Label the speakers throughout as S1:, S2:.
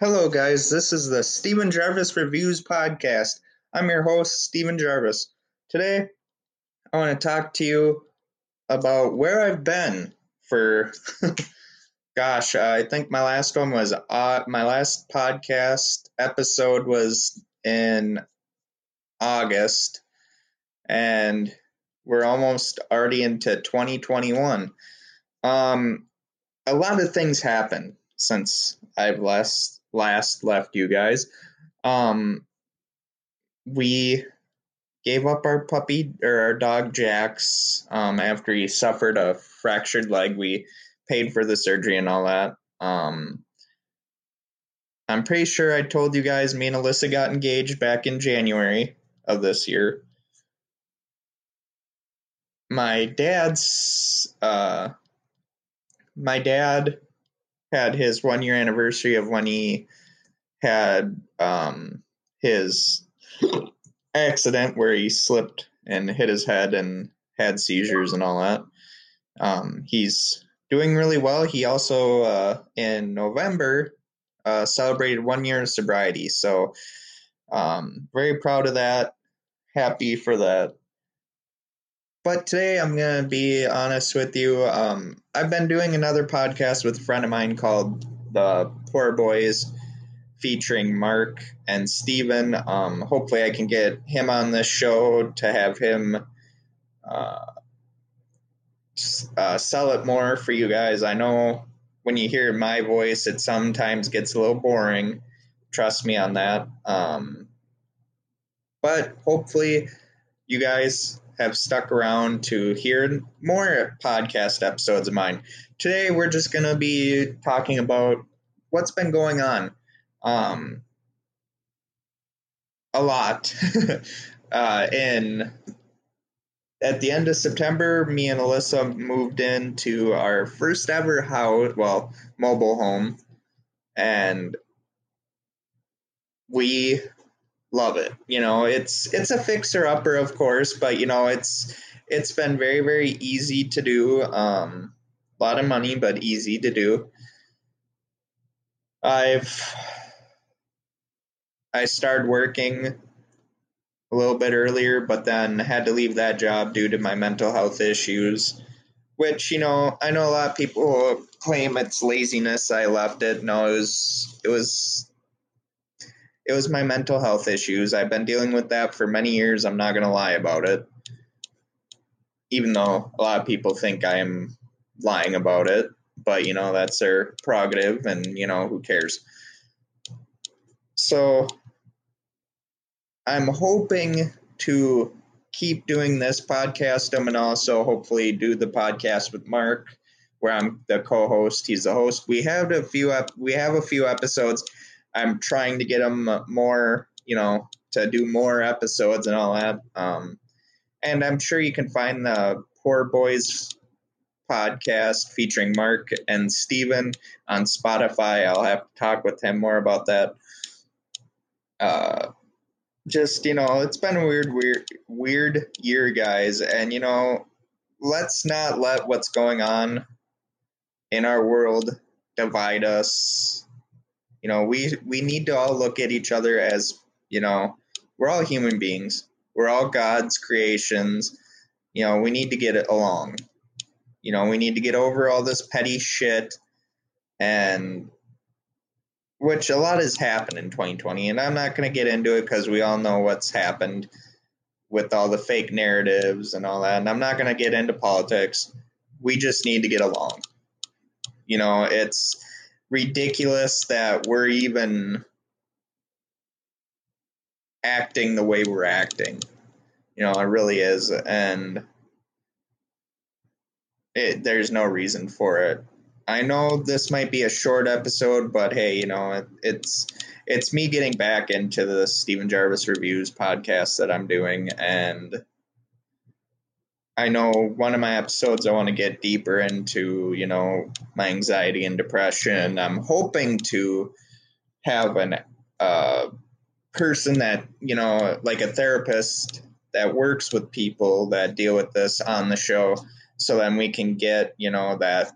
S1: Hello, guys. This is the Steven Gervais Reviews Podcast. I'm your host, Steven Gervais. Today, I want to talk to you about where I've been for, gosh, I think my last one was, uh, my last podcast episode was in August, and we're almost already into 2021. Um, a lot of things happened since I've last last left you guys. Um, we gave up our puppy or our dog Jax um, after he suffered a fractured leg. We paid for the surgery and all that. Um, I'm pretty sure I told you guys me and Alyssa got engaged back in January of this year. My dad's uh, my dad had his one year anniversary of when he had um, his accident where he slipped and hit his head and had seizures and all that. Um, he's doing really well. He also, uh, in November, uh, celebrated one year of sobriety. So, um, very proud of that. Happy for that. But today I'm going to be honest with you. Um, I've been doing another podcast with a friend of mine called The Poor Boys featuring Mark and Steven. Um, hopefully, I can get him on this show to have him uh, uh, sell it more for you guys. I know when you hear my voice, it sometimes gets a little boring. Trust me on that. Um, but hopefully, you guys have stuck around to hear more podcast episodes of mine. Today, we're just going to be talking about what's been going on. Um, a lot. uh, in at the end of September, me and Alyssa moved into our first ever house, well, mobile home, and we love it. You know, it's it's a fixer upper, of course, but you know, it's it's been very very easy to do. Um, a lot of money, but easy to do. I've I started working a little bit earlier, but then had to leave that job due to my mental health issues. Which you know, I know a lot of people claim it's laziness. I left it. No, it was it was it was my mental health issues. I've been dealing with that for many years. I'm not going to lie about it. Even though a lot of people think I am lying about it, but you know, that's their prerogative and you know, who cares. So I'm hoping to keep doing this podcast and also hopefully do the podcast with Mark where I'm the co-host. He's the host. We have a few ep- we have a few episodes I'm trying to get them more, you know, to do more episodes and all that. Um, and I'm sure you can find the Poor Boys podcast featuring Mark and Steven on Spotify. I'll have to talk with him more about that. Uh, just you know, it's been a weird, weird, weird year, guys, and you know, let's not let what's going on in our world divide us you know we we need to all look at each other as you know we're all human beings. We're all god's creations. You know we need to get it along. You know we need to get over all this petty shit and which a lot has happened in 2020 and i'm not going to get into it because we all know what's happened with all the fake narratives and all that and i'm not going to get into politics. We just need to get along. You know it's ridiculous that we're even acting the way we're acting. You know, it really is. And it, there's no reason for it. I know this might be a short episode, but hey, you know, it, it's it's me getting back into the Steven Gervais reviews podcast that I'm doing, and I know one of my episodes I want to get deeper into, you know, my anxiety and depression. I'm hoping to have an uh, person that, you know, like a therapist that works with people that deal with this on the show so then we can get, you know, that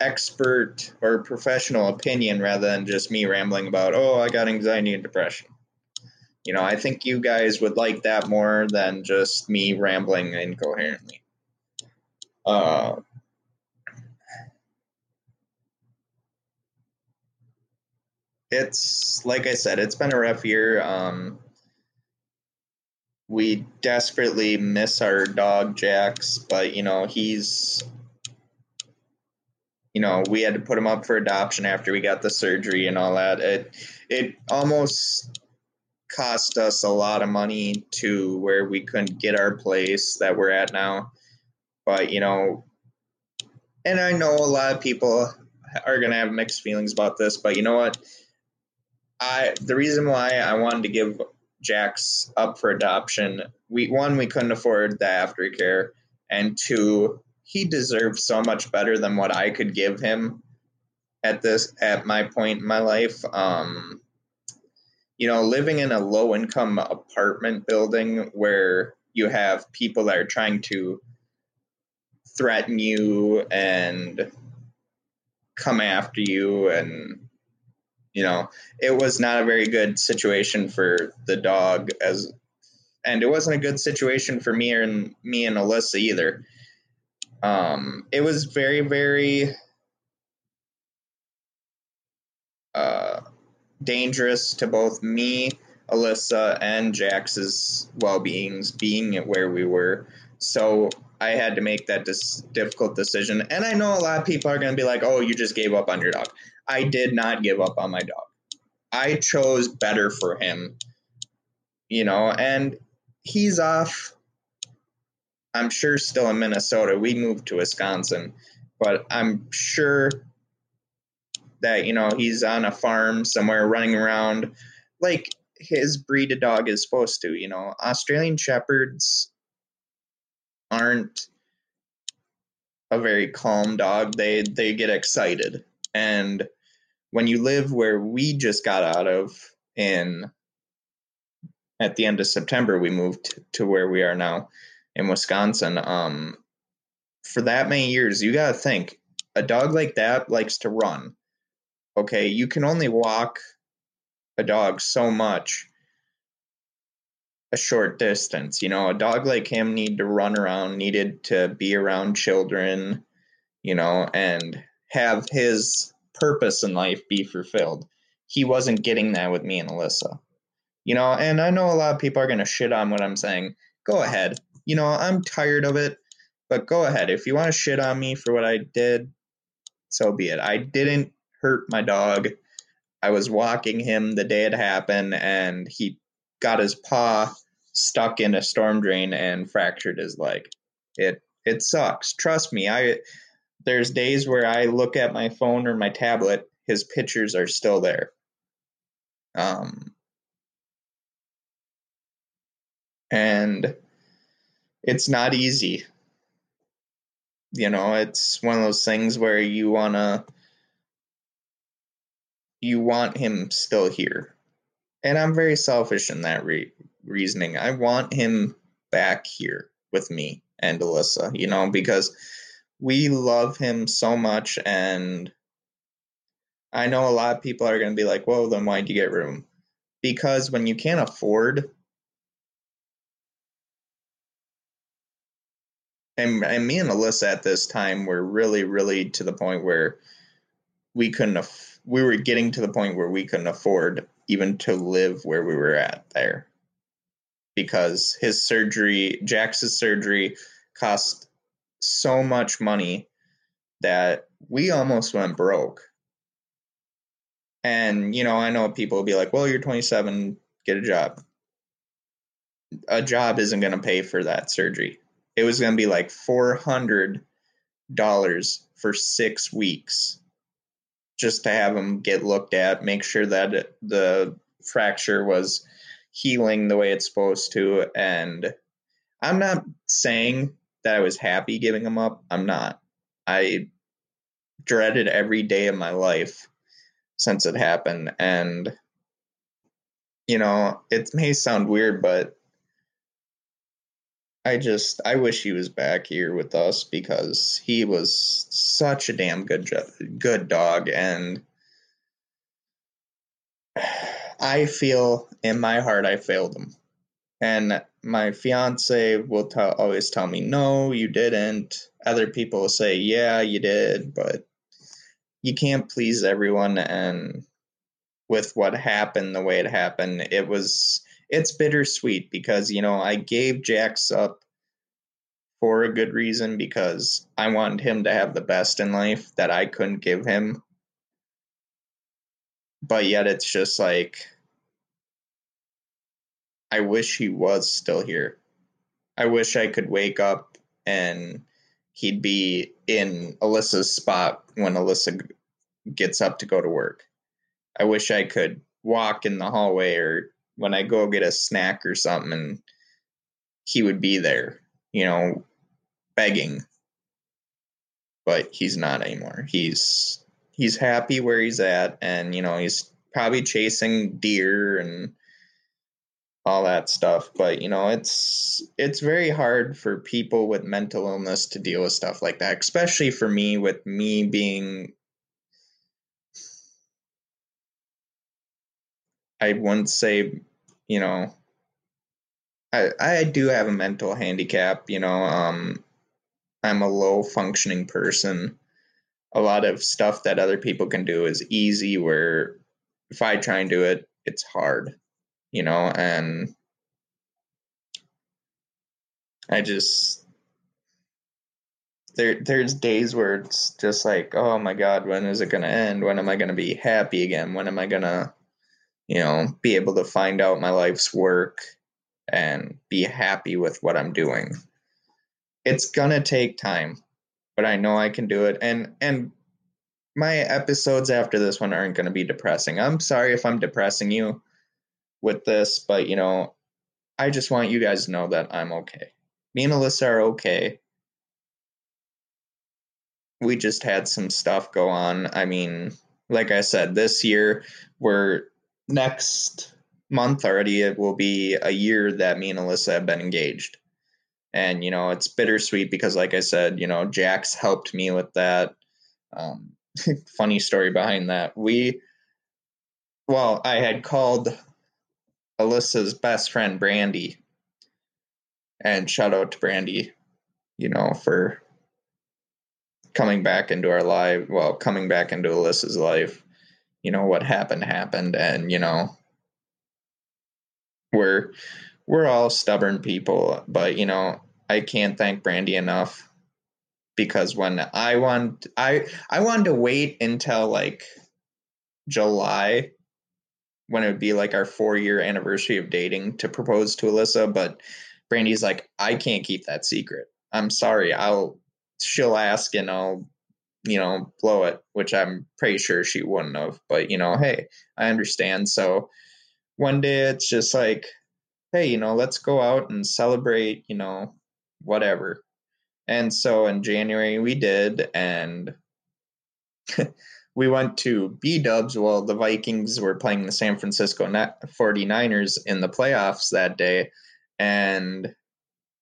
S1: expert or professional opinion rather than just me rambling about, oh, I got anxiety and depression. You know, I think you guys would like that more than just me rambling incoherently. Uh, it's like I said, it's been a rough year. Um, we desperately miss our dog Jax, but you know he's, you know, we had to put him up for adoption after we got the surgery and all that. It it almost cost us a lot of money to where we couldn't get our place that we're at now. But you know, and I know a lot of people are gonna have mixed feelings about this, but you know what? I the reason why I wanted to give Jax up for adoption, we one we couldn't afford the aftercare, and two he deserved so much better than what I could give him at this at my point in my life. Um, you know, living in a low income apartment building where you have people that are trying to threaten you and come after you and you know, it was not a very good situation for the dog as and it wasn't a good situation for me and me and Alyssa either. Um, it was very, very uh, dangerous to both me, Alyssa, and Jax's well beings being at where we were. So I had to make that dis- difficult decision. And I know a lot of people are going to be like, oh, you just gave up on your dog. I did not give up on my dog. I chose better for him, you know, and he's off. I'm sure still in Minnesota. We moved to Wisconsin, but I'm sure that, you know, he's on a farm somewhere running around like his breed of dog is supposed to, you know. Australian Shepherds aren't a very calm dog. They they get excited. And when you live where we just got out of in at the end of September, we moved to where we are now in Wisconsin. Um, for that many years, you got to think a dog like that likes to run. Okay, you can only walk a dog so much a short distance. You know, a dog like him need to run around, needed to be around children, you know, and have his purpose in life be fulfilled. He wasn't getting that with me and Alyssa. You know, and I know a lot of people are going to shit on what I'm saying. Go ahead. You know, I'm tired of it, but go ahead. If you want to shit on me for what I did, so be it. I didn't hurt my dog. I was walking him the day it happened, and he got his paw stuck in a storm drain and fractured his leg. It it sucks. Trust me. I there's days where I look at my phone or my tablet, his pictures are still there. Um, and it's not easy. You know, it's one of those things where you want to you want him still here. And I'm very selfish in that re- reasoning. I want him back here with me and Alyssa, you know, because we love him so much and I know a lot of people are going to be like, "Well, then why'd you get room?" Because when you can't afford and, and me and Alyssa at this time were really, really to the point where we couldn't. Af- we were getting to the point where we couldn't afford even to live where we were at there, because his surgery, Jax's surgery, cost so much money that we almost went broke. And, you know, I know people will be like, well, you're 27, get a job. A job isn't going to pay for that surgery. It was going to be like $400 for six weeks just to have him get looked at, make sure that the fracture was healing the way it's supposed to. And I'm not saying that I was happy giving him up. I'm not. I dreaded every day of my life since it happened. And, you know, it may sound weird, but I just I wish he was back here with us because he was such a damn good good dog and I feel in my heart I failed him. And my fiance will tell, always tell me, no, you didn't. Other people will say, yeah, you did, but you can't please everyone. And with what happened, the way it happened, it was, it's bittersweet because, you know, I gave Jax up for a good reason because I wanted him to have the best in life that I couldn't give him. But yet it's just like, I wish he was still here. I wish I could wake up and he'd be in Alyssa's spot when Alyssa gets up to go to work. I wish I could walk in the hallway or when I go get a snack or something and he would be there, you know, begging. But he's not anymore. He's he's happy where he's at and you know, he's probably chasing deer and all that stuff but you know it's it's very hard for people with mental illness to deal with stuff like that especially for me with me being i wouldn't say you know i i do have a mental handicap you know um i'm a low functioning person a lot of stuff that other people can do is easy where if i try and do it it's hard you know, and I just there there's days where it's just like, oh my god, when is it gonna end? When am I gonna be happy again? When am I gonna, you know, be able to find out my life's work and be happy with what I'm doing? It's gonna take time, but I know I can do it. And and my episodes after this one aren't gonna be depressing. I'm sorry if I'm depressing you with this, but you know, I just want you guys to know that I'm okay. Me and Alyssa are okay. We just had some stuff go on. I mean, like I said, this year we're next month already it will be a year that me and Alyssa have been engaged. And you know, it's bittersweet because like I said, you know, Jax helped me with that. Um, funny story behind that. We well, I had called Alyssa's best friend Brandy. And shout out to Brandy, you know, for coming back into our life, well, coming back into Alyssa's life. You know, what happened happened and, you know, we're we're all stubborn people, but you know, I can't thank Brandy enough because when I want I I wanted to wait until like July when it would be like our four year anniversary of dating to propose to Alyssa, but Brandy's like, I can't keep that secret. I'm sorry. I'll she'll ask and I'll you know blow it, which I'm pretty sure she wouldn't have. But you know, hey, I understand. So one day it's just like, hey, you know, let's go out and celebrate. You know, whatever. And so in January we did, and we went to B Dubs while the Vikings were playing the San Francisco 49ers in the playoffs that day, and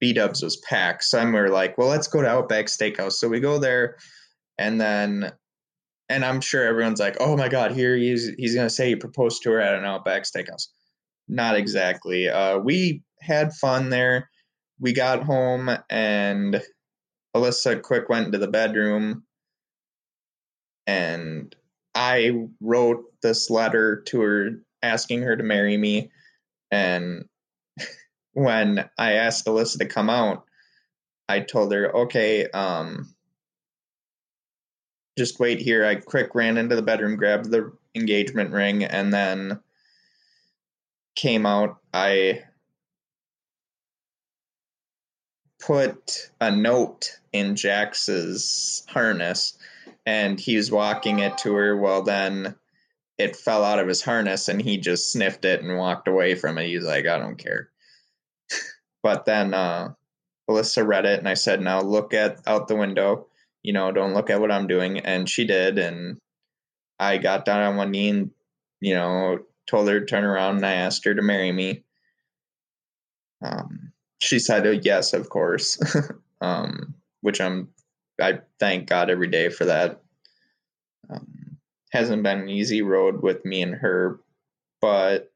S1: B Dubs was packed. So we were like, well, let's go to Outback Steakhouse. So we go there, and then, and I'm sure everyone's like, oh my God, here he's, he's to say he proposed to her at an Outback Steakhouse. Not exactly. Uh, we had fun there. We got home, and Alyssa quick went into the bedroom and I wrote this letter to her asking her to marry me. And when I asked Alyssa to come out, I told her, okay, um, just wait here. I quick ran into the bedroom, grabbed the engagement ring, and then came out. I put a note in Jax's harness and he was walking it to her. Well, then it fell out of his harness and he just sniffed it and walked away from it. He's like, I don't care. but then uh, Alyssa read it and I said, now look at out the window. You know, don't look at what I'm doing. And she did. And I got down on one knee and, you know, told her to turn around and I asked her to marry me. Um, she said, oh, "Yes, of course," um, which I'm I thank God every day for that. Um, hasn't been an easy road with me and her, but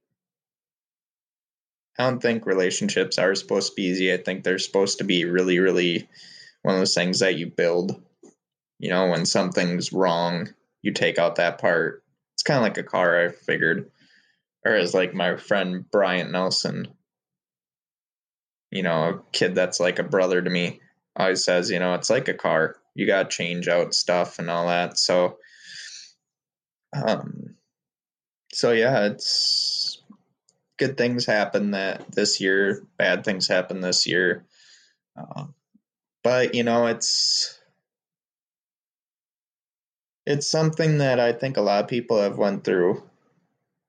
S1: I don't think relationships are supposed to be easy. I think they're supposed to be really, really one of those things that you build. You know, when something's wrong, you take out that part. It's kind of like a car, I figured. Or as like my friend Brian Nelson, you know, a kid that's like a brother to me, always says, you know, it's like a car. You got to change out stuff and all that. So, um, so yeah, it's good things happen that this year, bad things happen this year. Uh, but you know, it's it's something that I think a lot of people have went through,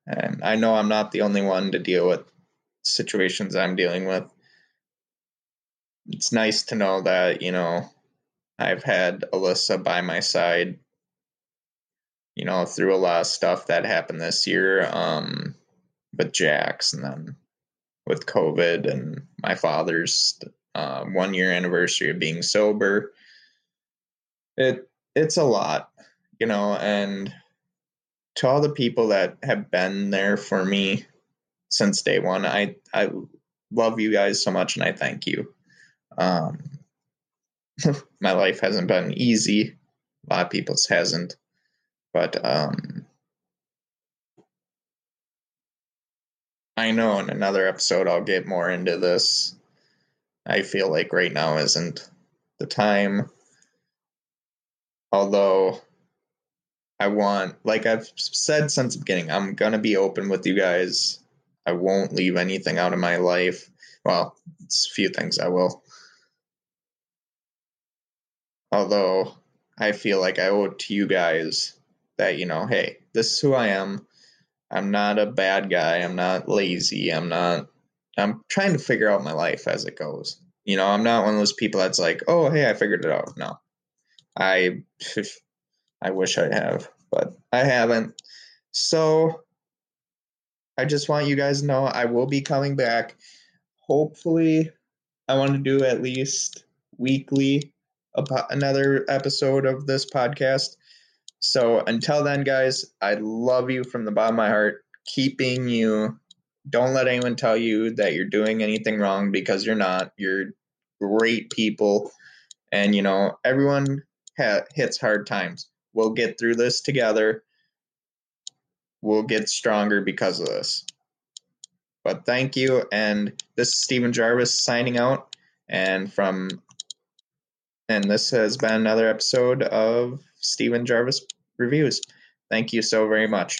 S1: and I know I'm not the only one to deal with situations I'm dealing with. It's nice to know that you know I've had Alyssa by my side, you know, through a lot of stuff that happened this year um, with Jax and then with COVID and my father's uh, one year anniversary of being sober. It it's a lot, you know, and to all the people that have been there for me since day one, I I love you guys so much and I thank you. Um, my life hasn't been easy. A lot of people's hasn't, but um, I know in another episode I'll get more into this. I feel like right now isn't the time. Although I want, like I've said since the beginning, I'm gonna be open with you guys. I won't leave anything out of my life. Well, it's a few things I will. Although I feel like I owe it to you guys that, you know, hey, this is who I am. I'm not a bad guy. I'm not lazy. I'm not, I'm trying to figure out my life as it goes. You know, I'm not one of those people that's like, oh, hey, I figured it out. No. I, I wish I have, but I haven't. So I just want you guys to know I will be coming back. Hopefully, I want to do at least weekly another episode of this podcast. So until then, guys, I love you from the bottom of my heart. Keeping you. Don't let anyone tell you that you're doing anything wrong because you're not. You're great people. And, you know, everyone ha- hits hard times. We'll get through this together. We'll get stronger because of this. But thank you. And this is Steven Gervais signing out. And from and this has been another episode of Steven Gervais Reviews. Thank you so very much.